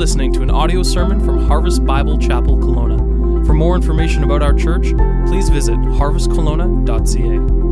listening to an audio sermon from Harvest Bible Chapel Kelowna. For more information about our church, please visit harvestkelowna.ca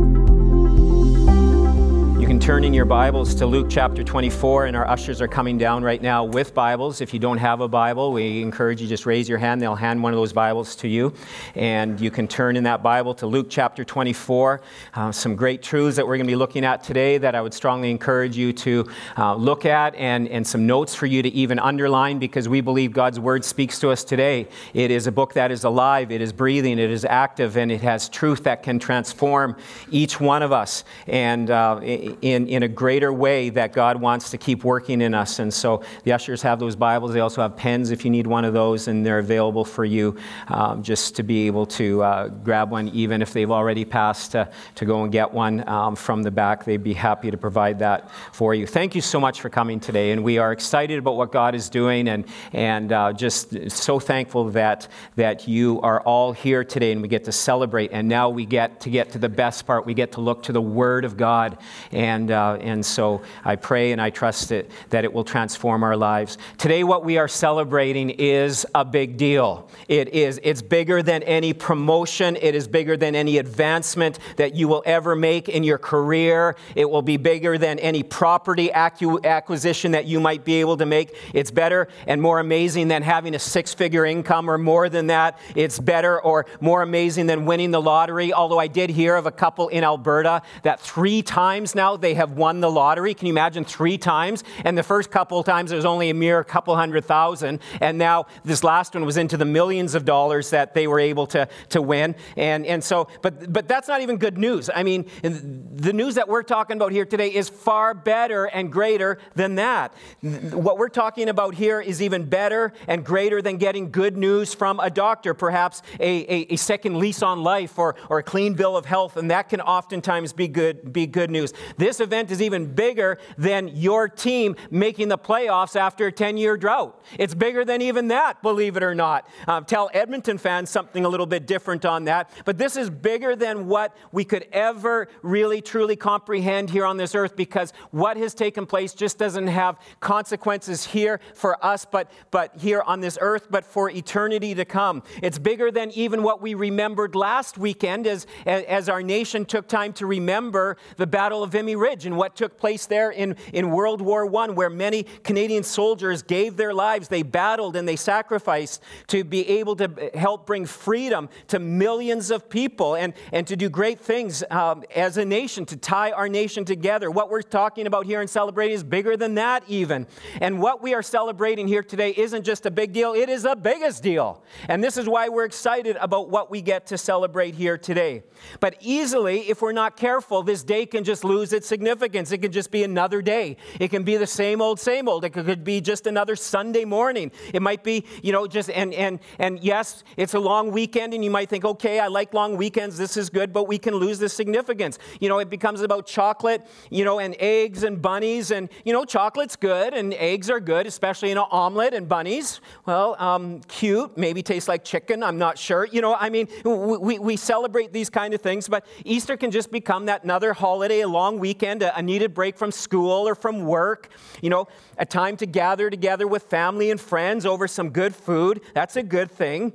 can turn in your Bibles to Luke chapter 24, and our ushers are coming down right now with Bibles. If you don't have a Bible, we encourage you just raise your hand. They'll hand one of those Bibles to you, and you can turn in that Bible to Luke chapter 24. Uh, some great truths that we're going to be looking at today that I would strongly encourage you to uh, look at, and, and some notes for you to even underline because we believe God's Word speaks to us today. It is a book that is alive, it is breathing, it is active, and it has truth that can transform each one of us. And uh, in, in a greater way that God wants to keep working in us. And so the ushers have those Bibles. They also have pens if you need one of those, and they're available for you um, just to be able to uh, grab one, even if they've already passed, uh, to go and get one um, from the back. They'd be happy to provide that for you. Thank you so much for coming today. And we are excited about what God is doing and, and uh, just so thankful that, that you are all here today and we get to celebrate. And now we get to get to the best part. We get to look to the Word of God and, uh, and so I pray and I trust it, that it will transform our lives. Today, what we are celebrating is a big deal. It is. It's bigger than any promotion, it is bigger than any advancement that you will ever make in your career. It will be bigger than any property acquisition that you might be able to make. It's better and more amazing than having a six figure income or more than that. It's better or more amazing than winning the lottery. Although I did hear of a couple in Alberta that three times now they have won the lottery. Can you imagine three times? And the first couple of times it was only a mere couple hundred thousand. And now this last one was into the millions of dollars that they were able to, to win. And, and so, but, but that's not even good news. I mean, the news that we're talking about here today is far better and greater than that. What we're talking about here is even better and greater than getting good news from a doctor, perhaps a, a, a second lease on life or, or a clean bill of health. And that can oftentimes be good, be good news. This event is even bigger than your team making the playoffs after a 10 year drought. It's bigger than even that, believe it or not. Uh, tell Edmonton fans something a little bit different on that. But this is bigger than what we could ever really truly comprehend here on this earth because what has taken place just doesn't have consequences here for us, but, but here on this earth, but for eternity to come. It's bigger than even what we remembered last weekend as, as our nation took time to remember the Battle of Vimy and what took place there in, in World War I, where many Canadian soldiers gave their lives. They battled and they sacrificed to be able to help bring freedom to millions of people and, and to do great things um, as a nation, to tie our nation together. What we're talking about here and celebrating is bigger than that, even. And what we are celebrating here today isn't just a big deal, it is the biggest deal. And this is why we're excited about what we get to celebrate here today. But easily, if we're not careful, this day can just lose its significance. It can just be another day. It can be the same old, same old. It could be just another Sunday morning. It might be, you know, just, and, and, and yes, it's a long weekend, and you might think, okay, I like long weekends, this is good, but we can lose the significance. You know, it becomes about chocolate, you know, and eggs and bunnies, and, you know, chocolate's good, and eggs are good, especially in an omelet, and bunnies, well, um, cute, maybe tastes like chicken, I'm not sure. You know, I mean, we, we celebrate these kind of things, but Easter can just become that another holiday, a long weekend, a, a needed break from school or from work, you know, a time to gather together with family and friends over some good food. That's a good thing.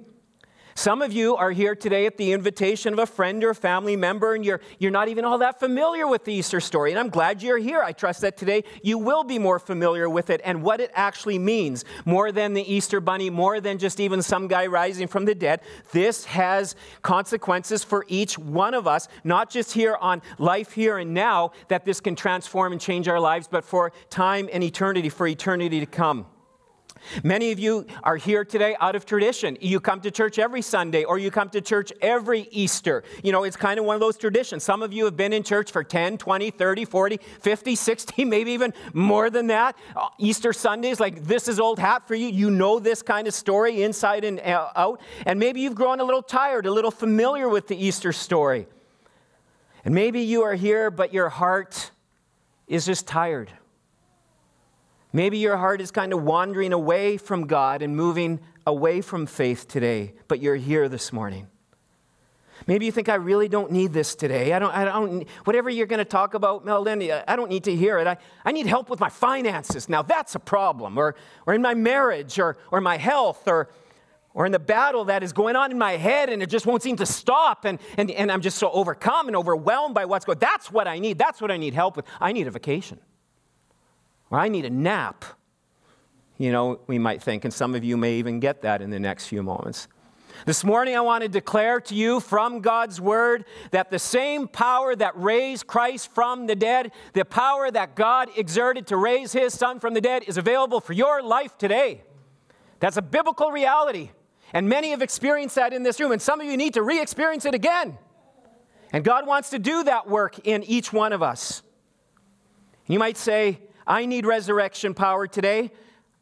Some of you are here today at the invitation of a friend or a family member, and you're, you're not even all that familiar with the Easter story. And I'm glad you're here. I trust that today you will be more familiar with it and what it actually means, more than the Easter bunny, more than just even some guy rising from the dead. This has consequences for each one of us, not just here on life here and now, that this can transform and change our lives, but for time and eternity, for eternity to come. Many of you are here today out of tradition. You come to church every Sunday or you come to church every Easter. You know, it's kind of one of those traditions. Some of you have been in church for 10, 20, 30, 40, 50, 60, maybe even more than that. Uh, Easter Sundays, like this is old hat for you. You know this kind of story inside and uh, out. And maybe you've grown a little tired, a little familiar with the Easter story. And maybe you are here, but your heart is just tired. Maybe your heart is kind of wandering away from God and moving away from faith today, but you're here this morning. Maybe you think I really don't need this today. I don't, I don't whatever you're going to talk about, Meldon, I don't need to hear it. I, I need help with my finances. Now that's a problem. Or, or in my marriage, or, or my health, or, or in the battle that is going on in my head and it just won't seem to stop. And, and, and I'm just so overcome and overwhelmed by what's going That's what I need. That's what I need help with. I need a vacation. Or I need a nap. You know, we might think, and some of you may even get that in the next few moments. This morning, I want to declare to you from God's word that the same power that raised Christ from the dead, the power that God exerted to raise his son from the dead, is available for your life today. That's a biblical reality. And many have experienced that in this room, and some of you need to re experience it again. And God wants to do that work in each one of us. You might say, I need resurrection power today.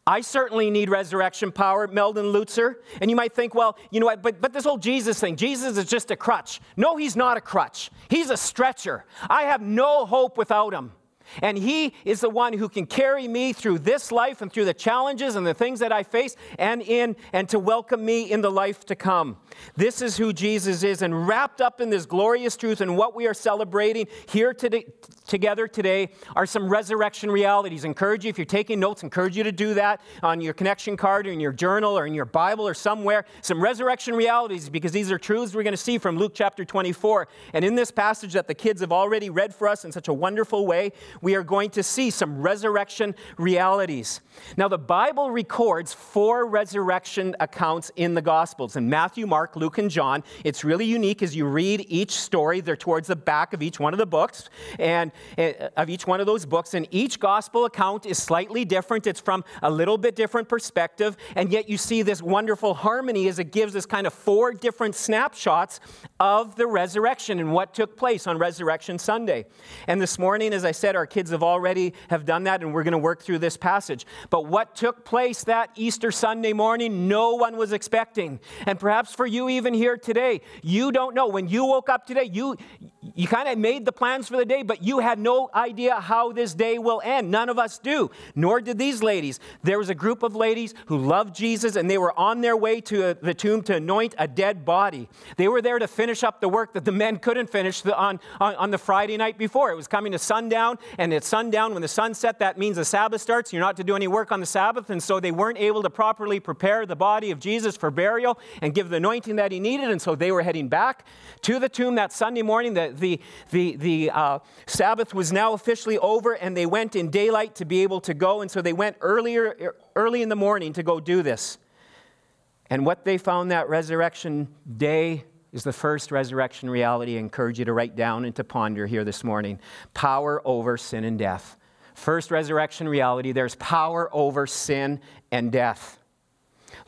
I certainly need resurrection power, Meldon Lutzer. And you might think, well, you know what, but, but this whole Jesus thing, Jesus is just a crutch. No, he's not a crutch. He's a stretcher. I have no hope without him. And He is the one who can carry me through this life and through the challenges and the things that I face and in and to welcome me in the life to come. This is who Jesus is. And wrapped up in this glorious truth and what we are celebrating here today, together today are some resurrection realities. Encourage you, if you're taking notes, encourage you to do that on your connection card or in your journal or in your Bible or somewhere. Some resurrection realities because these are truths we're going to see from Luke chapter 24. And in this passage that the kids have already read for us in such a wonderful way, we are going to see some resurrection realities. Now, the Bible records four resurrection accounts in the Gospels in Matthew, Mark, Luke, and John. It's really unique as you read each story. They're towards the back of each one of the books and uh, of each one of those books. And each Gospel account is slightly different. It's from a little bit different perspective. And yet you see this wonderful harmony as it gives us kind of four different snapshots of the resurrection and what took place on Resurrection Sunday. And this morning, as I said, our kids have already have done that, and we're going to work through this passage. But what took place that Easter Sunday morning, no one was expecting. And perhaps for you, even here today, you don't know. When you woke up today, you, you kind of made the plans for the day, but you had no idea how this day will end. None of us do, nor did these ladies. There was a group of ladies who loved Jesus, and they were on their way to the tomb to anoint a dead body. They were there to finish up the work that the men couldn't finish on, on, on the Friday night before. It was coming to sundown, and at sundown, when the sun set, that means the Sabbath starts. You're not to do any work on the Sabbath, and so they weren't able to properly prepare the body of Jesus for burial and give the anointing that he needed, and so they were heading back to the tomb that Sunday morning. The, the, the, the uh, Sabbath was now officially over, and they went in daylight to be able to go. And so they went earlier, early in the morning to go do this. And what they found that resurrection day is the first resurrection reality I encourage you to write down and to ponder here this morning power over sin and death. First resurrection reality there's power over sin and death.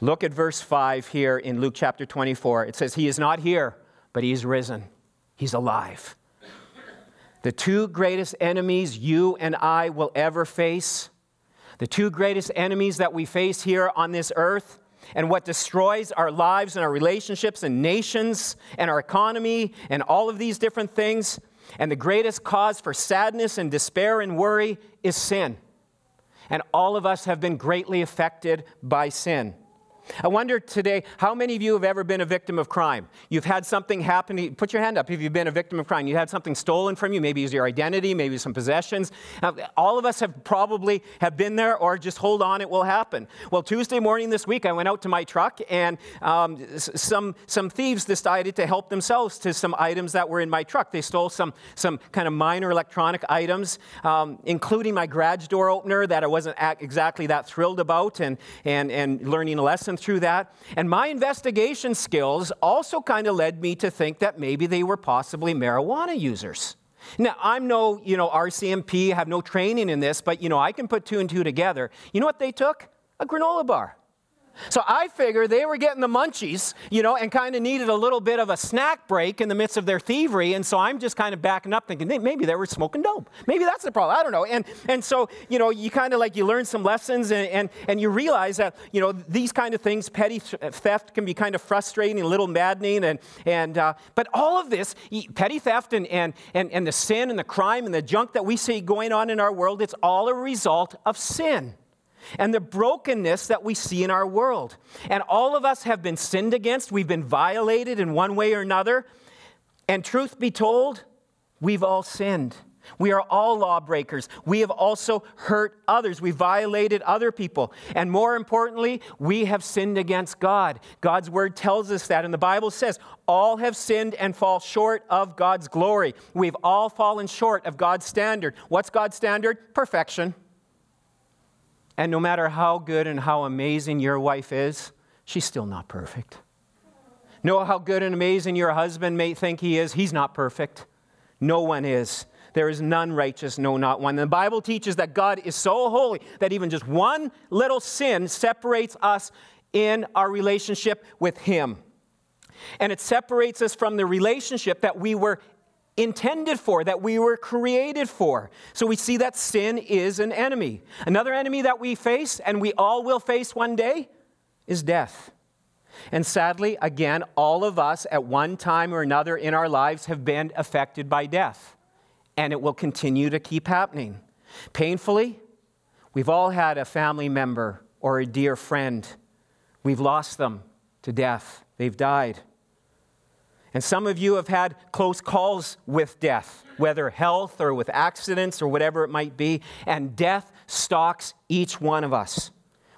Look at verse 5 here in Luke chapter 24. It says, He is not here, but He is risen. He's alive. The two greatest enemies you and I will ever face, the two greatest enemies that we face here on this earth, and what destroys our lives and our relationships and nations and our economy and all of these different things, and the greatest cause for sadness and despair and worry is sin. And all of us have been greatly affected by sin. I wonder today how many of you have ever been a victim of crime? You've had something happen. You, Put your hand up if you've been a victim of crime. You had something stolen from you. Maybe it's your identity, maybe some possessions. Now, all of us have probably have been there, or just hold on, it will happen. Well, Tuesday morning this week, I went out to my truck, and um, some some thieves decided to help themselves to some items that were in my truck. They stole some some kind of minor electronic items, um, including my garage door opener that I wasn't exactly that thrilled about, and and and learning a lesson through that. And my investigation skills also kind of led me to think that maybe they were possibly marijuana users. Now, I'm no, you know, RCMP, have no training in this, but, you know, I can put two and two together. You know what they took? A granola bar. So I figure they were getting the munchies, you know, and kind of needed a little bit of a snack break in the midst of their thievery. And so I'm just kind of backing up thinking maybe they were smoking dope. Maybe that's the problem. I don't know. And, and so, you know, you kind of like you learn some lessons and, and, and you realize that, you know, these kind of things, petty theft can be kind of frustrating, a little maddening. And, and, uh, but all of this, petty theft and, and, and, and the sin and the crime and the junk that we see going on in our world, it's all a result of sin and the brokenness that we see in our world. And all of us have been sinned against, we've been violated in one way or another. And truth be told, we've all sinned. We are all lawbreakers. We have also hurt others. We violated other people. And more importantly, we have sinned against God. God's word tells us that. And the Bible says, all have sinned and fall short of God's glory. We've all fallen short of God's standard. What's God's standard? Perfection. And no matter how good and how amazing your wife is, she's still not perfect. Know how good and amazing your husband may think he is, he's not perfect. No one is. There is none righteous, no, not one. The Bible teaches that God is so holy that even just one little sin separates us in our relationship with Him. And it separates us from the relationship that we were intended for, that we were created for. So we see that sin is an enemy. Another enemy that we face, and we all will face one day, is death. And sadly, again, all of us at one time or another in our lives have been affected by death and it will continue to keep happening. Painfully, we've all had a family member or a dear friend. We've lost them to death, they've died. And some of you have had close calls with death, whether health or with accidents or whatever it might be, and death stalks each one of us.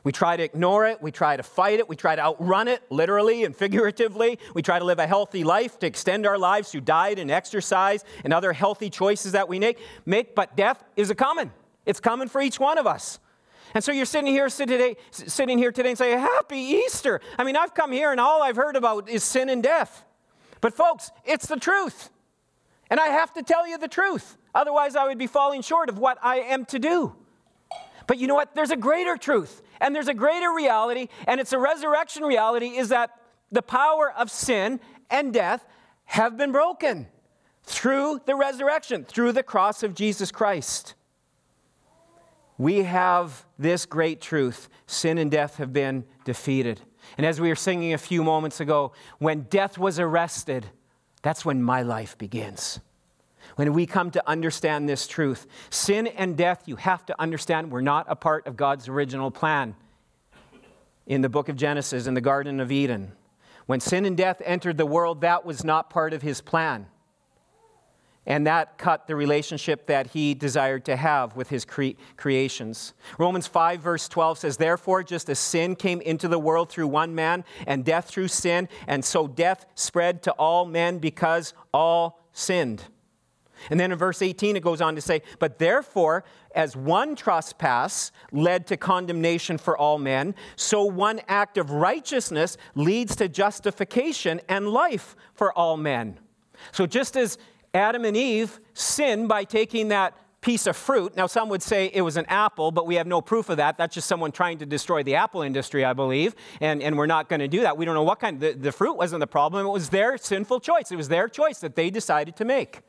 We try to ignore it. We try to fight it. We try to outrun it, literally and figuratively. We try to live a healthy life to extend our lives through diet and exercise and other healthy choices that we make. make but death is a coming. It's coming for each one of us. And so you're sitting here, today, sitting here today and say, Happy Easter. I mean, I've come here and all I've heard about is sin and death. But folks, it's the truth. And I have to tell you the truth. Otherwise, I would be falling short of what I am to do. But you know what? There's a greater truth. And there's a greater reality, and it's a resurrection reality, is that the power of sin and death have been broken through the resurrection, through the cross of Jesus Christ. We have this great truth sin and death have been defeated. And as we were singing a few moments ago, when death was arrested, that's when my life begins. When we come to understand this truth, sin and death, you have to understand, were not a part of God's original plan in the book of Genesis in the Garden of Eden. When sin and death entered the world, that was not part of his plan. And that cut the relationship that he desired to have with his cre- creations. Romans 5, verse 12 says, Therefore, just as sin came into the world through one man, and death through sin, and so death spread to all men because all sinned. And then in verse 18, it goes on to say, But therefore, as one trespass led to condemnation for all men, so one act of righteousness leads to justification and life for all men. So just as Adam and Eve sinned by taking that piece of fruit. Now, some would say it was an apple, but we have no proof of that. That's just someone trying to destroy the apple industry, I believe. And, and we're not going to do that. We don't know what kind. The, the fruit wasn't the problem. It was their sinful choice. It was their choice that they decided to make.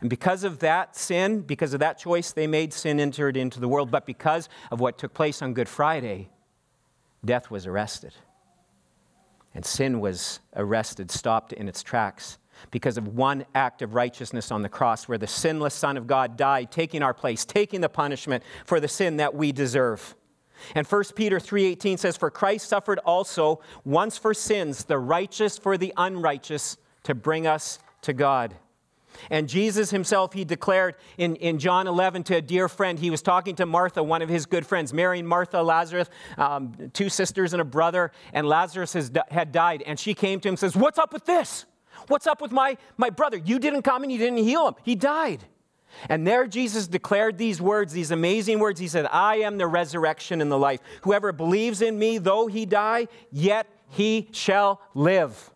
And because of that sin, because of that choice they made, sin entered into the world. But because of what took place on Good Friday, death was arrested. And sin was arrested, stopped in its tracks because of one act of righteousness on the cross where the sinless Son of God died, taking our place, taking the punishment for the sin that we deserve. And 1 Peter 3:18 says for Christ suffered also once for sins the righteous for the unrighteous to bring us to God. And Jesus himself, he declared in, in John 11 to a dear friend, he was talking to Martha, one of his good friends, Mary and Martha, Lazarus, um, two sisters and a brother, and Lazarus has, had died. And she came to him and says, What's up with this? What's up with my, my brother? You didn't come and you didn't heal him. He died. And there Jesus declared these words, these amazing words. He said, I am the resurrection and the life. Whoever believes in me, though he die, yet he shall live.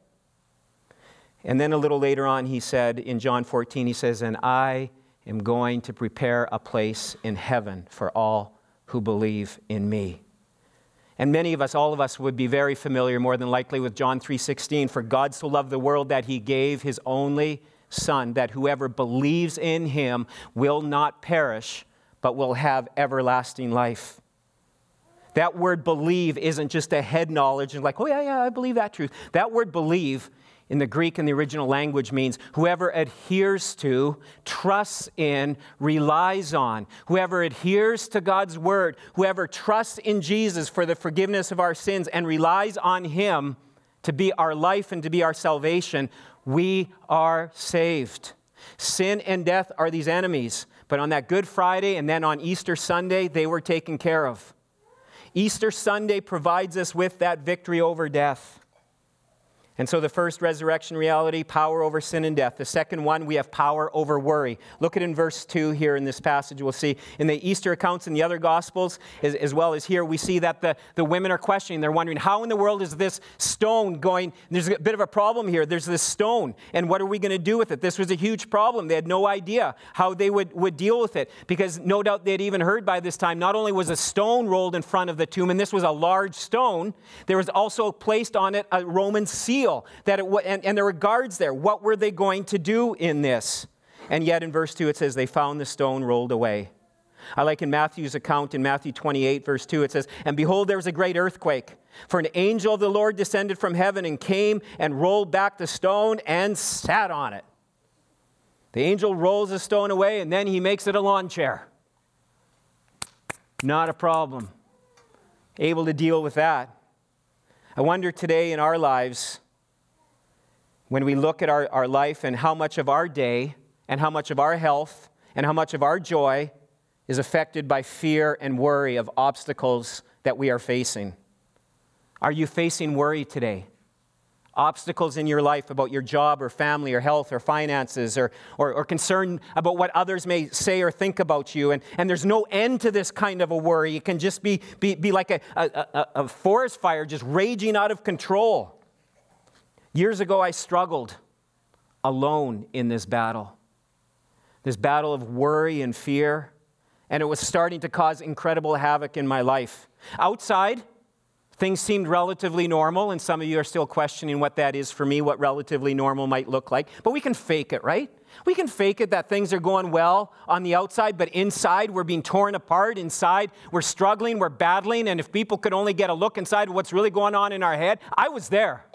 And then a little later on, he said in John 14, he says, And I am going to prepare a place in heaven for all who believe in me. And many of us, all of us, would be very familiar, more than likely, with John 3:16. For God so loved the world that he gave his only Son, that whoever believes in him will not perish, but will have everlasting life. That word believe isn't just a head knowledge and like, oh, yeah, yeah, I believe that truth. That word believe in the Greek and the original language means whoever adheres to, trusts in, relies on. Whoever adheres to God's word, whoever trusts in Jesus for the forgiveness of our sins and relies on Him to be our life and to be our salvation, we are saved. Sin and death are these enemies, but on that Good Friday and then on Easter Sunday, they were taken care of. Easter Sunday provides us with that victory over death. And so the first resurrection reality, power over sin and death. The second one, we have power over worry. Look at in verse 2 here in this passage. We'll see in the Easter accounts and the other Gospels, as, as, well as here, we see that the, the women are questioning. They're wondering, how in the world is this stone going? There's a bit of a problem here. There's this stone, and what are we going to do with it? This was a huge problem. They had no idea how they would, would deal with it because no doubt they had even heard by this time not only was a stone rolled in front of the tomb, and this was a large stone, there was also placed on it a Roman seal seal that it and, and there were guards there. What were they going to do in this? And yet in verse 2 it says they found the stone rolled away. I like in Matthew's account in Matthew 28, verse 2, it says, And behold, there was a great earthquake. For an angel of the Lord descended from heaven and came and rolled back the stone and sat on it. The angel rolls the stone away and then he makes it a lawn chair. Not a problem. Able to deal with that. I wonder today in our lives, when we look at our, our life and how much of our day and how much of our health and how much of our joy is affected by fear and worry of obstacles that we are facing. Are you facing worry today? Obstacles in your life about your job or family or health or finances or, or, or, concern about what others may say or think about you. And, and there's no end to this kind of a worry. It can just be, be, be like a, a, a forest fire just raging out of control. Years ago, I struggled alone in this battle, this battle of worry and fear, and it was starting to cause incredible havoc in my life. Outside, things seemed relatively normal, and some of you are still questioning what that is for me, what relatively normal might look like. But we can fake it, right? We can fake it that things are going well on the outside, but inside we're being torn apart. Inside we're struggling, we're battling, and if people could only get a look inside what's really going on in our head, I was there.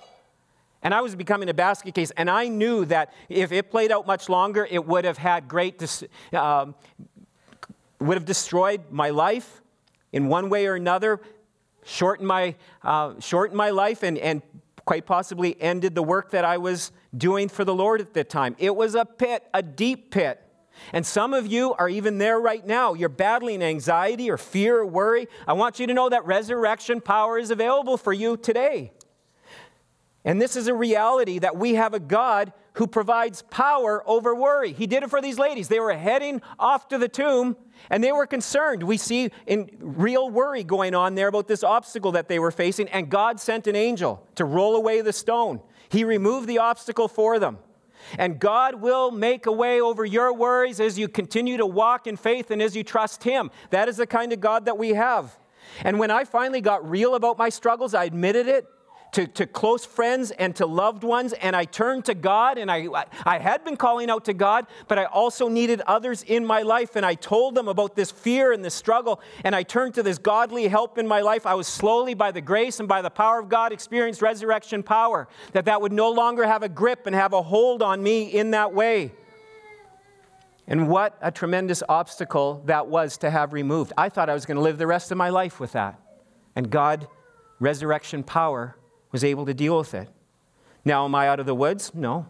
And I was becoming a basket case, and I knew that if it played out much longer, it would have had great, um, would have destroyed my life in one way or another, shortened my, uh, shortened my life, and, and quite possibly ended the work that I was doing for the Lord at that time. It was a pit, a deep pit. And some of you are even there right now. You're battling anxiety or fear or worry. I want you to know that resurrection power is available for you today. And this is a reality that we have a God who provides power over worry. He did it for these ladies. They were heading off to the tomb and they were concerned. We see in real worry going on there about this obstacle that they were facing, and God sent an angel to roll away the stone. He removed the obstacle for them. And God will make a way over your worries as you continue to walk in faith and as you trust Him. That is the kind of God that we have. And when I finally got real about my struggles, I admitted it to, to close friends and to loved ones, and I turned to God, and I, I had been calling out to God, but I also needed others in my life, and I told them about this fear and this struggle, and I turned to this godly help in my life. I was slowly, by the grace and by the power of God, experienced resurrection power, that that would no longer have a grip and have a hold on me in that way. And what a tremendous obstacle that was to have removed. I thought I was going to live the rest of my life with that. And God, resurrection power, was able to deal with it. Now, am I out of the woods? No.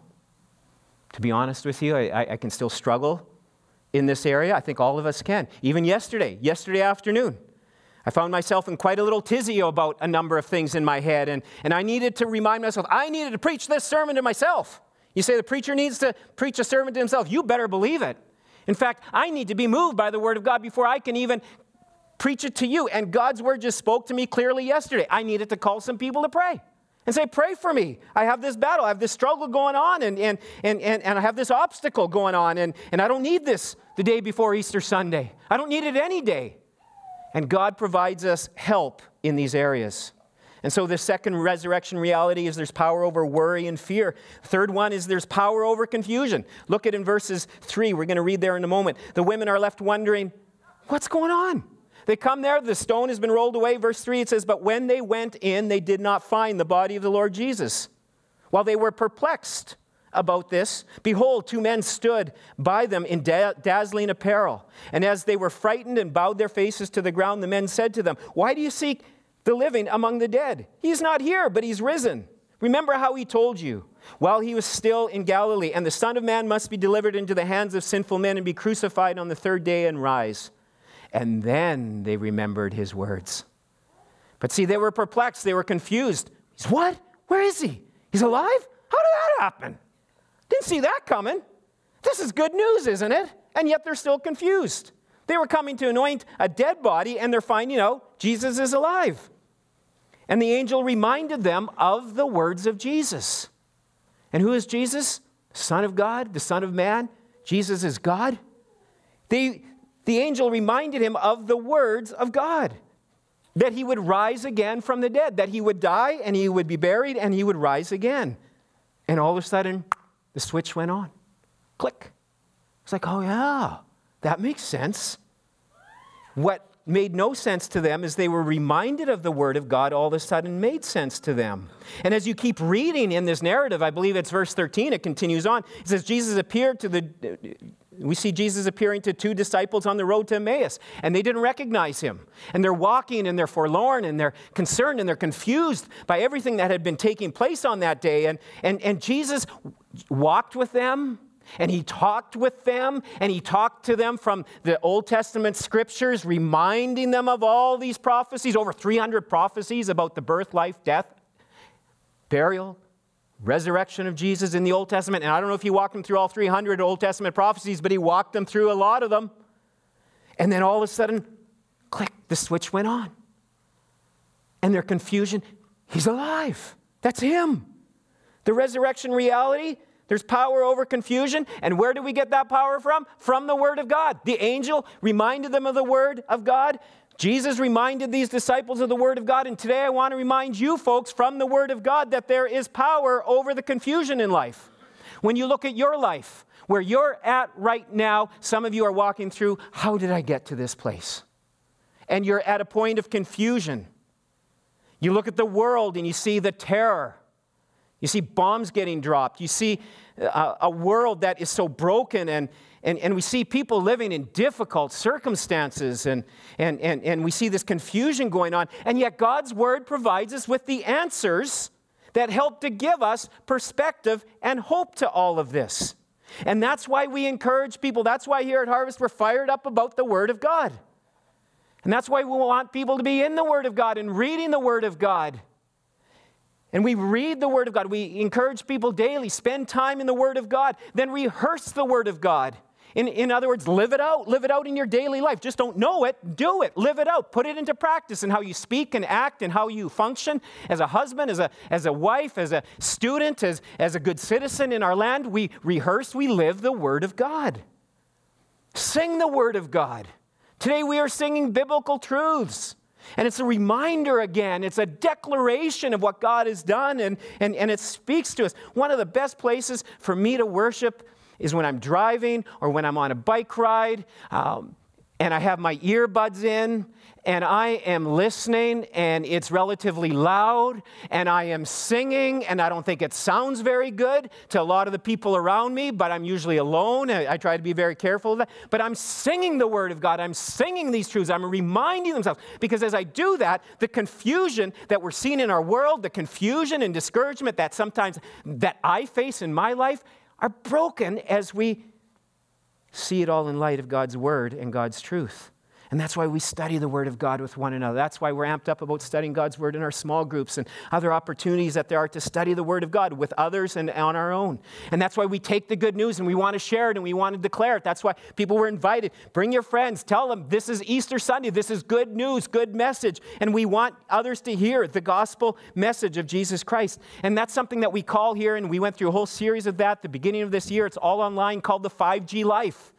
To be honest with you, I, I can still struggle in this area. I think all of us can. Even yesterday, yesterday afternoon, I found myself in quite a little tizzy about a number of things in my head, and, and I needed to remind myself, I needed to preach this sermon to myself. You say the preacher needs to preach a sermon to himself. You better believe it. In fact, I need to be moved by the Word of God before I can even preach it to you. And God's Word just spoke to me clearly yesterday. I needed to call some people to pray and say, Pray for me. I have this battle, I have this struggle going on, and, and, and, and, and I have this obstacle going on, and, and I don't need this the day before Easter Sunday. I don't need it any day. And God provides us help in these areas. And so the second resurrection reality is there's power over worry and fear. Third one is there's power over confusion. Look at in verses 3. We're going to read there in a moment. The women are left wondering, what's going on? They come there, the stone has been rolled away. Verse 3 it says, But when they went in, they did not find the body of the Lord Jesus. While they were perplexed about this, behold, two men stood by them in da- dazzling apparel. And as they were frightened and bowed their faces to the ground, the men said to them, Why do you seek the living among the dead? He's not here, but he's risen. Remember how he told you while he was still in Galilee, and the Son of Man must be delivered into the hands of sinful men and be crucified on the third day and rise. And then they remembered his words. But see, they were perplexed, they were confused. He's what? Where is he? He's alive? How did that happen? Didn't see that coming. This is good news, isn't it? And yet they're still confused. They were coming to anoint a dead body, and they're finding out Jesus is alive. And the angel reminded them of the words of Jesus. And who is Jesus? Son of God, the Son of Man. Jesus is God. The, the angel reminded him of the words of God that he would rise again from the dead, that he would die and he would be buried and he would rise again. And all of a sudden, the switch went on. Click. It's like, oh, yeah, that makes sense. What made no sense to them as they were reminded of the Word of God all of a sudden made sense to them. And as you keep reading in this narrative, I believe it's verse 13, it continues on. It says, Jesus appeared to the. We see Jesus appearing to two disciples on the road to Emmaus, and they didn't recognize him. And they're walking and they're forlorn and they're concerned and they're confused by everything that had been taking place on that day. And, and, and Jesus walked with them and he talked with them and he talked to them from the Old Testament scriptures, reminding them of all these prophecies over 300 prophecies about the birth, life, death, burial, resurrection of Jesus in the Old Testament. And I don't know if he walked them through all 300 Old Testament prophecies, but he walked them through a lot of them. And then all of a sudden, click, the switch went on. And their confusion, he's alive. That's him. The resurrection reality, there's power over confusion. And where do we get that power from? From the Word of God. The angel reminded them of the Word of God. Jesus reminded these disciples of the Word of God. And today I want to remind you folks from the Word of God that there is power over the confusion in life. When you look at your life, where you're at right now, some of you are walking through, how did I get to this place? And you're at a point of confusion. You look at the world and you see the terror you see bombs getting dropped. You see a, a, world that is so broken, and, and, and we see people living in difficult circumstances, and, and, and, and we see this confusion going on. And yet, God's Word provides us with the answers that help to give us perspective and hope to all of this. And that's why we encourage people. That's why here at Harvest we're fired up about the Word of God. And that's why we want people to be in the Word of God and reading the Word of God and we read the Word of God. We encourage people daily, spend time in the Word of God, then rehearse the Word of God. In, in other words, live it out. Live it out in your daily life. Just don't know it, do it. Live it out. Put it into practice in how you speak and act and how you function as a husband, as a, as a wife, as a student, as, as a good citizen in our land. We rehearse, we live the Word of God. Sing the Word of God. Today we are singing biblical truths. And it's a reminder again, it's a declaration of what God has done, and, and, and it speaks to us. One of the best places for me to worship is when I'm driving or when I'm on a bike ride. Um, and I have my earbuds in and I am listening and it's relatively loud and I am singing and I don't think it sounds very good to a lot of the people around me, but I'm usually alone. I, I try to be very careful of that. But I'm singing the word of God. I'm singing these truths. I'm reminding themselves because as I do that, the confusion that we're seeing in our world, the confusion and discouragement that sometimes that I face in my life are broken as we see it all in light of God's word and God's truth. And that's why we study the Word of God with one another. That's why we're amped up about studying God's Word in our small groups and other opportunities that there are to study the Word of God with others and on our own. And that's why we take the good news and we want to share it and we want to declare it. That's why people were invited. Bring your friends, tell them this is Easter Sunday, this is good news, good message. And we want others to hear the gospel message of Jesus Christ. And that's something that we call here, and we went through a whole series of that the beginning of this year. It's all online called the 5G Life.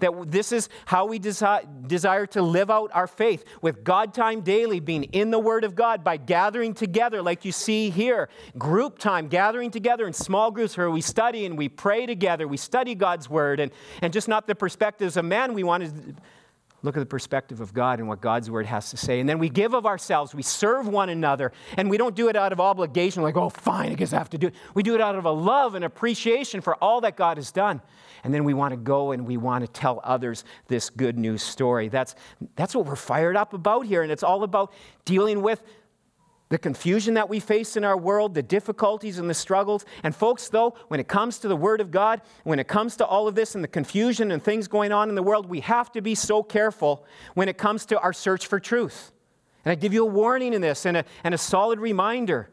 That this is how we desi- desire to live out our faith with God time daily, being in the Word of God by gathering together, like you see here. Group time, gathering together in small groups where we study and we pray together. We study God's Word and, and just not the perspectives of man. We want to look at the perspective of God and what God's word has to say. And then we give of ourselves, we serve one another, and we don't do it out of obligation, like, oh, fine, I guess I have to do it. We do it out of a love and appreciation for all that God has done. And then we want to go and we want to tell others this good news story. That's, that's what we're fired up about here. And it's all about dealing with the confusion that we face in our world, the difficulties and the struggles. And, folks, though, when it comes to the Word of God, when it comes to all of this and the confusion and things going on in the world, we have to be so careful when it comes to our search for truth. And I give you a warning in this and a, and a solid reminder.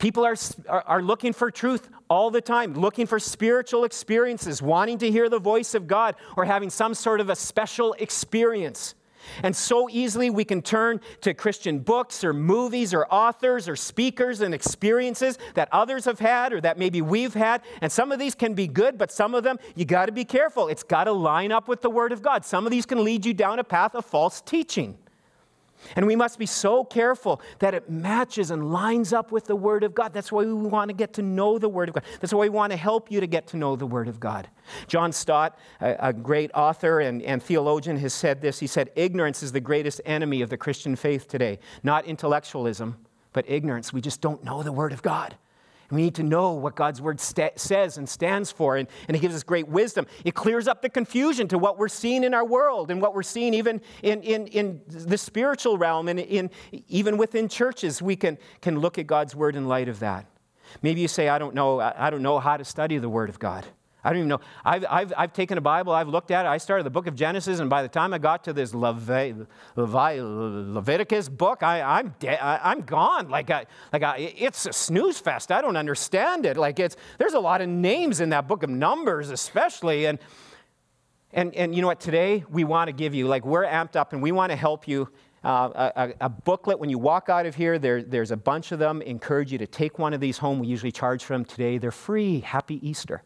People are, are, looking for truth all the time, looking for spiritual experiences, wanting to hear the voice of God or having some sort of a special experience. And so easily we can turn to Christian books or movies or authors or speakers and experiences that others have had or that maybe we've had. And some of these can be good, but some of them you got to be careful. It's got to line up with the Word of God. Some of these can lead you down a path of false teaching. And we must be so careful that it matches and lines up with the Word of God. That's why we want to get to know the Word of God. That's why we want to help you to get to know the Word of God. John Stott, a, great author and, and theologian, has said this. He said, Ignorance is the greatest enemy of the Christian faith today. Not intellectualism, but ignorance. We just don't know the Word of God. We need to know what God's word sta- says and stands for, and, and it gives us great wisdom. It clears up the confusion to what we're seeing in our world and what we're seeing even in, in, in the spiritual realm and in, even within churches. We can, can look at God's word in light of that. Maybe you say, I don't know, I don't know how to study the word of God. I don't even know. I've, I've, I've taken a Bible, I've looked at it. I started the book of Genesis, and by the time I got to this Leve, Levi, Leviticus book, I, am de- I, am gone. Like, I, like I, it's a snooze fest. I don't understand it. Like, it's, there's a lot of names in that book of Numbers, especially. And, and, and you know what? Today, we want to give you, like, we're amped up and we want to help you. Uh, a, a, booklet when you walk out of here there, there's a bunch of them encourage you to take one of these home we usually charge for them today they're free happy easter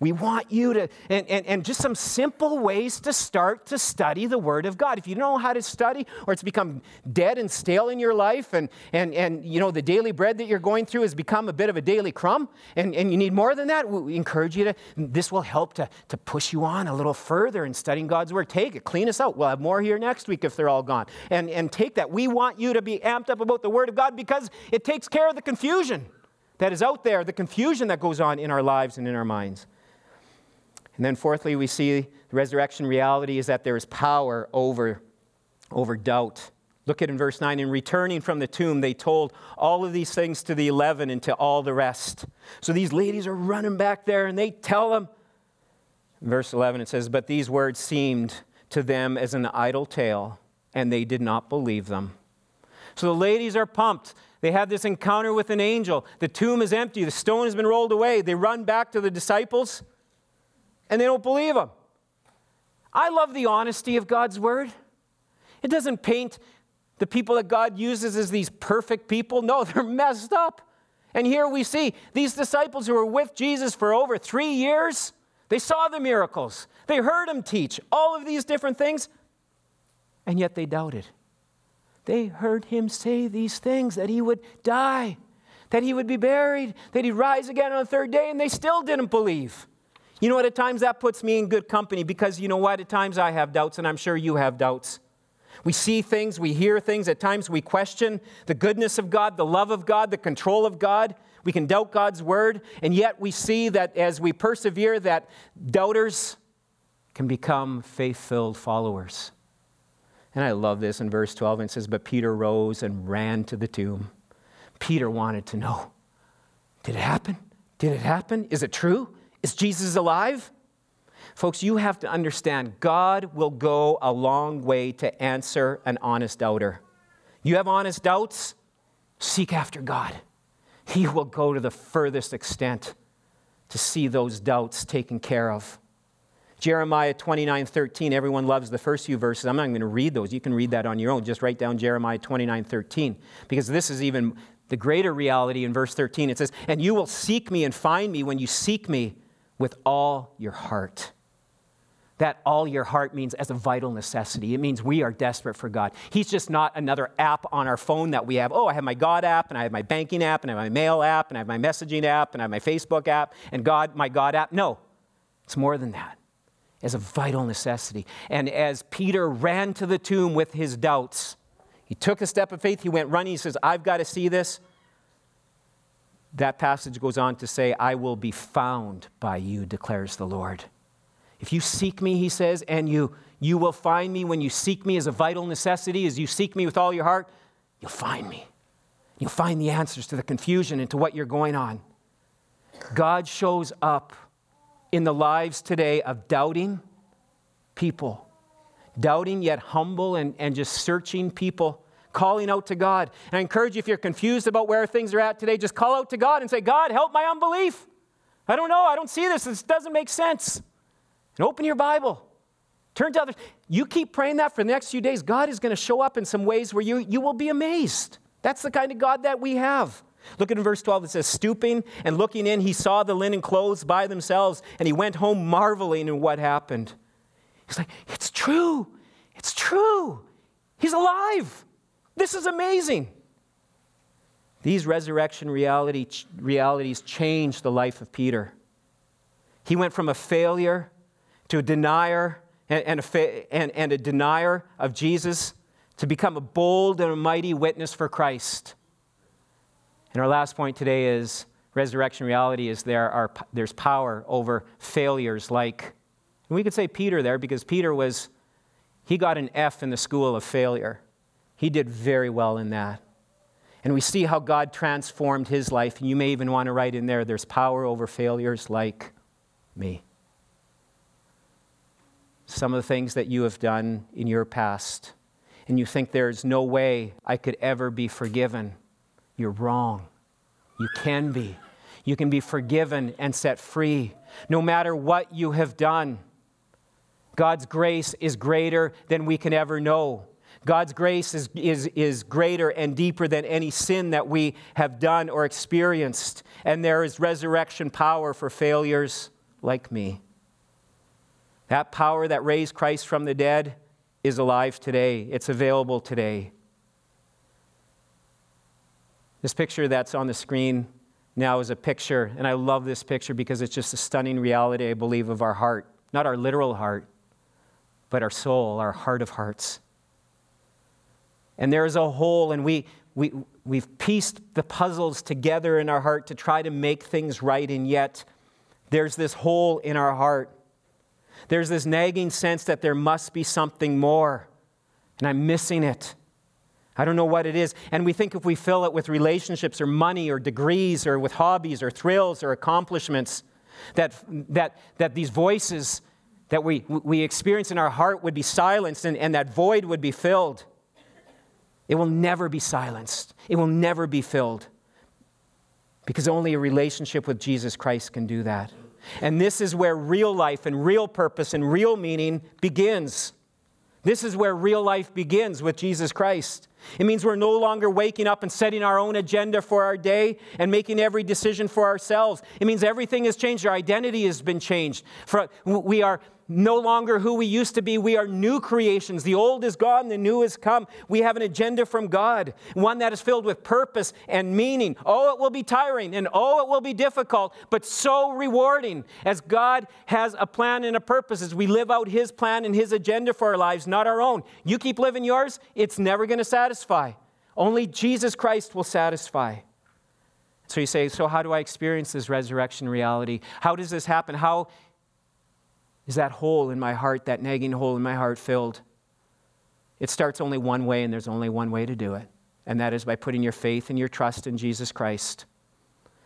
we want you to, and, and, and just some simple ways to start to study the Word of God. If you don't know how to study or it's become dead and stale in your life and, and, and you know, the daily bread that you're going through has become a bit of a daily crumb and, and you need more than that, we encourage you to, this will help to, to push you on a little further in studying God's Word. Take it, clean us out. We'll have more here next week if they're all gone. And, and take that. We want you to be amped up about the Word of God because it takes care of the confusion that is out there, the confusion that goes on in our lives and in our minds. And then, fourthly, we see the resurrection reality is that there is power over, over doubt. Look at in verse 9. In returning from the tomb, they told all of these things to the eleven and to all the rest. So these ladies are running back there and they tell them. verse 11, it says, But these words seemed to them as an idle tale, and they did not believe them. So the ladies are pumped. They have this encounter with an angel. The tomb is empty, the stone has been rolled away. They run back to the disciples and they don't believe him. I love the honesty of God's word. It doesn't paint the people that God uses as these perfect people. No, they're messed up. And here we see these disciples who were with Jesus for over three years. They saw the miracles, they heard him teach all of these different things, and yet they doubted. They heard him say these things that he would die, that he would be buried, that he'd rise again on the third day, and they still didn't believe. You know what? At times that puts me in good company because you know what? At times I have doubts, and I'm sure you have doubts. We see things, we hear things. At times we question the goodness of God, the love of God, the control of God. We can doubt God's word, and yet we see that as we persevere, that doubters can become faith filled followers. And I love this in verse 12. It says, But Peter rose and ran to the tomb. Peter wanted to know Did it happen? Did it happen? Is it true? Is Jesus alive? Folks, you have to understand God will go a long way to answer an honest doubter. You have honest doubts? Seek after God. He will go to the furthest extent to see those doubts taken care of. Jeremiah 29 13, everyone loves the first few verses. I'm not going to read those. You can read that on your own. Just write down Jeremiah 29 13, because this is even the greater reality in verse 13. It says, And you will seek me and find me when you seek me with all your heart. That all your heart means as a vital necessity. It means we are desperate for God. He's just not another app on our phone that we have. Oh, I have my God app, and I have my banking app, and I have my mail app, and I have my messaging app, and I have my Facebook app, and God, my God app. No, it's more than that. As a vital necessity. And as Peter ran to the tomb with his doubts, he took a step of faith. He went running. He says, I've got to see this that passage goes on to say, I will be found by you, declares the Lord. If you seek me, he says, and you, you will find me when you seek me as a vital necessity, as you seek me with all your heart, you'll find me. You'll find the answers to the confusion and to what you're going on. God shows up in the lives today of doubting people, doubting yet humble and, and just searching people, calling out to God. And I encourage you, if you're confused about where things are at today, just call out to God and say, God, help my unbelief. I don't know. I don't see this. This doesn't make sense. And open your Bible. Turn to others. You keep praying that for the next few days. God is going to show up in some ways where you, you will be amazed. That's the kind of God that we have. Look at in verse 12, it says, Stooping and looking in, he saw the linen clothes by themselves, and he went home marveling in what happened. He's like, It's true. It's true. He's alive. This is amazing. These resurrection reality, realities changed the life of Peter. He went from a failure to a denier and, and, a, fa- and, and a denier of Jesus to become a bold and a mighty witness for Christ. And our last point today is resurrection reality is there are, there's power over failures like, and we could say Peter there because Peter was, he got an F in the school of failure. He did very well in that. And we see how God transformed his life. And you may even want to write in there there's power over failures like me. Some of the things that you have done in your past, and you think there's no way I could ever be forgiven. You're wrong. You can be. You can be forgiven and set free no matter what you have done. God's grace is greater than we can ever know. God's grace is, is, is greater and deeper than any sin that we have done or experienced. And there is resurrection power for failures like me. That power that raised Christ from the dead is alive today, it's available today. This picture that's on the screen now is a picture, and I love this picture because it's just a stunning reality, I believe, of our heart. Not our literal heart, but our soul, our heart of hearts. And there is a hole, and we, we, we've pieced the puzzles together in our heart to try to make things right, and yet there's this hole in our heart. There's this nagging sense that there must be something more, and I'm missing it. I don't know what it is. And we think if we fill it with relationships or money or degrees or with hobbies or thrills or accomplishments, that, that, that these voices that we, we experience in our heart would be silenced and, and that void would be filled. It will never be silenced, it will never be filled because only a relationship with Jesus Christ can do that. And this is where real life and real purpose and real meaning begins. This is where real life begins with Jesus Christ. It means we're no longer waking up and setting our own agenda for our day and making every decision for ourselves. It means everything has changed. Our identity has been changed. For, we are no longer who we used to be. We are new creations. The old is gone, the new has come. We have an agenda from God, one that is filled with purpose and meaning. Oh, it will be tiring and oh, it will be difficult, but so rewarding as God has a plan and a purpose as we live out His plan and His agenda for our lives, not our own. You keep living yours, it's never going to satisfy. Only Jesus Christ will satisfy. So you say, so how do I experience this resurrection reality? How does this happen? How is that hole in my heart, that nagging hole in my heart filled? It starts only one way, and there's only one way to do it, and that is by putting your faith and your trust in Jesus Christ.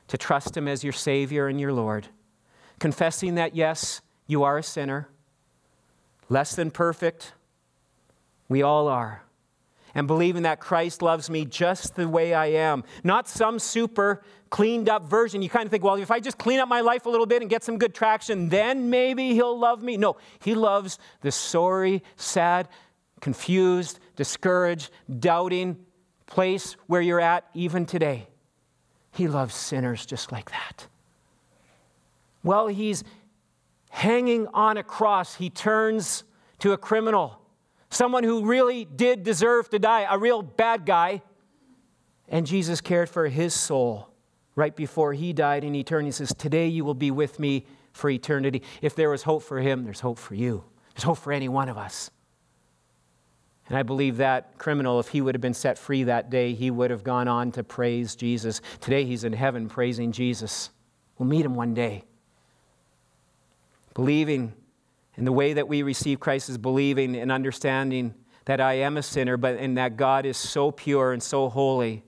To trust Him as your Savior and your Lord. Confessing that, yes, you are a sinner, less than perfect. We all are and believing that Christ loves me just the way I am, not some super cleaned up version. You kind of think, well, if I just clean up my life a little bit and get some good traction, then maybe he'll love me. No, he loves the sorry, sad, confused, discouraged, doubting place where you're at even today. He loves sinners just like that. Well, he's hanging on a cross. He turns to a criminal someone who really did deserve to die, a real bad guy. And Jesus cared for his soul right before he died in eternity. He says, Today you will be with me for eternity. If there was hope for him, there's hope for you. There's hope for any one of us. And I believe that criminal, if he would have been set free that day, he would have gone on to praise Jesus. Today he's in heaven praising Jesus. We'll meet him one day. Believing and the way that we receive Christ is believing and understanding that I am a sinner, but and that God is so pure and so holy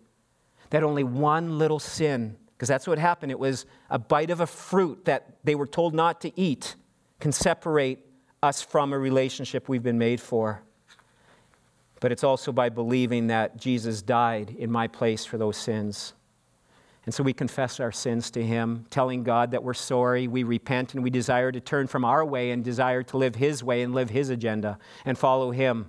that only one little sin, because that's what happened, it was a bite of a fruit that they were told not to eat, can separate us from a relationship we've been made for. But it's also by believing that Jesus died in my place for those sins. And so we confess our sins to Him, telling God that we're sorry, we repent, and we desire to turn from our way and desire to live His way and live His agenda and follow Him.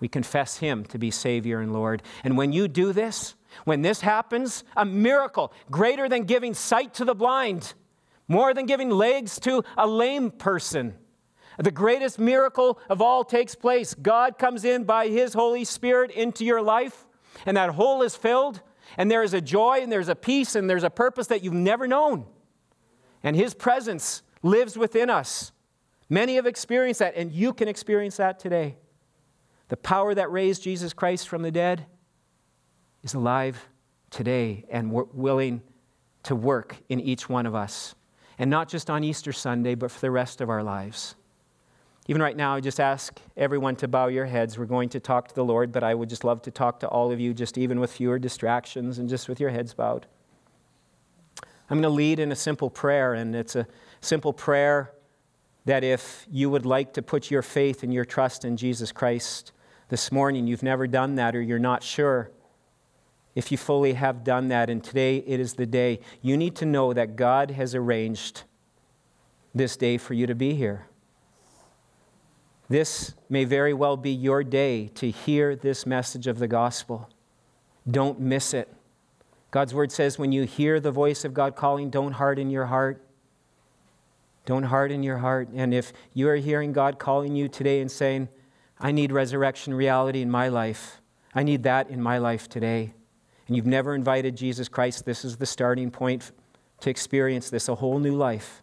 We confess Him to be Savior and Lord. And when you do this, when this happens, a miracle greater than giving sight to the blind, more than giving legs to a lame person. The greatest miracle of all takes place. God comes in by His Holy Spirit into your life, and that hole is filled, and there is a joy, and there's a peace, and there's a purpose that you've never known. And His presence lives within us. Many have experienced that, and you can experience that today. The power that raised Jesus Christ from the dead is alive today and willing to work in each one of us. And not just on Easter Sunday, but for the rest of our lives. Even right now, I just ask everyone to bow your heads. We're going to talk to the Lord, but I would just love to talk to all of you, just even with fewer distractions and just with your heads bowed. I'm going to lead in a simple prayer, and it's a simple prayer that if you would like to put your faith and your trust in Jesus Christ, this morning, you've never done that or you're not sure if you fully have done that, and today it is the day, you need to know that God has arranged this day for you to be here. This may very well be your day to hear this message of the gospel. Don't miss it. God's word says when you hear the voice of God calling, don't harden your heart. Don't harden your heart. And if you are hearing God calling you today and saying, I need resurrection reality in my life. I need that in my life today. And you've never invited Jesus Christ, this is the starting point to experience this, a whole new life.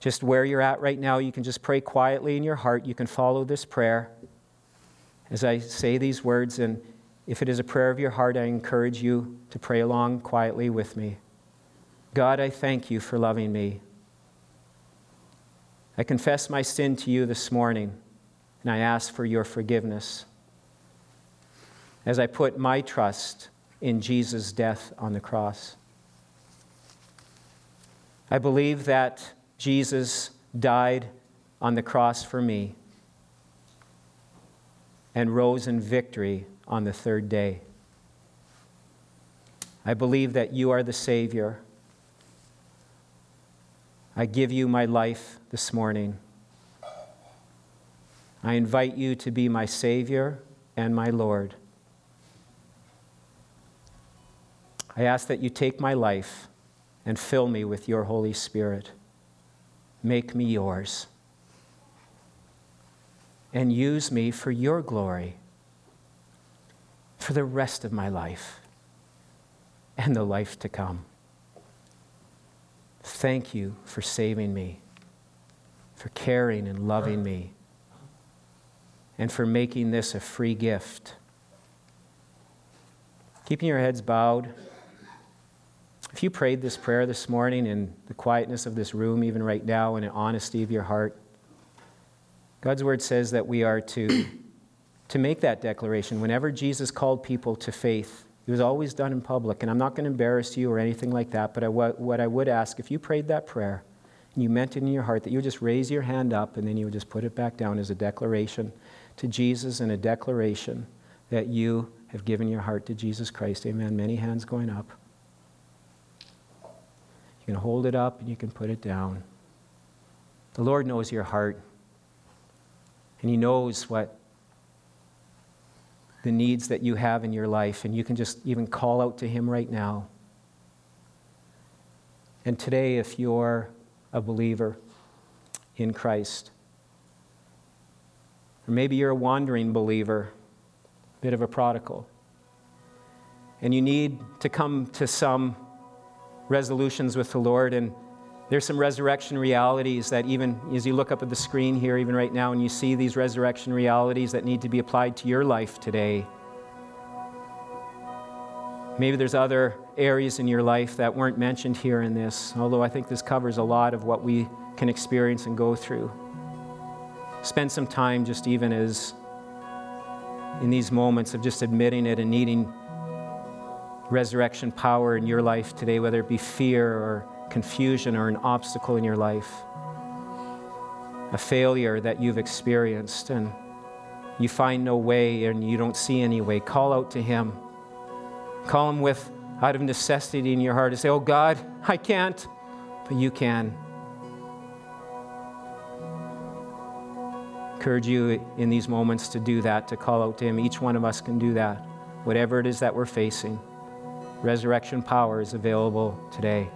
Just where you're at right now, you can just pray quietly in your heart. You can follow this prayer as I say these words. And if it is a prayer of your heart, I encourage you to pray along quietly with me. God, I thank you for loving me. I confess my sin to you this morning and I ask for your forgiveness. As I put my trust in Jesus' death on the cross, I believe that Jesus died on the cross for me and rose in victory on the third day. I believe that you are the Savior. I give you my life this morning. I invite you to be my Savior and my Lord. I ask that you take my life and fill me with your Holy Spirit. Make me yours. And use me for your glory for the rest of my life and the life to come. Thank you for saving me, for caring and loving me and for making this a free gift. Keeping your heads bowed. If you prayed this prayer this morning in the quietness of this room, even right now, in the honesty of your heart, God's word says that we are to, to make that declaration. Whenever Jesus called people to faith, it was always done in public. And I'm not going to embarrass you or anything like that, but I, what I would ask, if you prayed that prayer and you meant it in your heart, that you would just raise your hand up and then you would just put it back down as a declaration to Jesus and a declaration that you have given your heart to Jesus Christ. Amen. Many hands going up. Can hold it up and you can put it down. The Lord knows your heart, and He knows what the needs that you have in your life, and you can just even call out to Him right now. And today, if you're a believer in Christ, or maybe you're a wandering believer, a bit of a prodigal. And you need to come to some resolutions with the Lord. And there's some resurrection realities that, even as you look up at the screen here, even right now, and you see these resurrection realities that need to be applied to your life today. Maybe there's other areas in your life that weren't mentioned here in this, although I think this covers a lot of what we can experience and go through spend some time just even as in these moments of just admitting it and needing resurrection power in your life today, whether it be fear or confusion or an obstacle in your life, a failure that you've experienced, and you find no way and you don't see any way, call out to Him. Call Him with out of necessity in your heart to say, Oh God, I can't, but you can. Encourage you in these moments to do that, to call out to Him. Each one of us can do that, whatever it is that we're facing. Resurrection power is available today.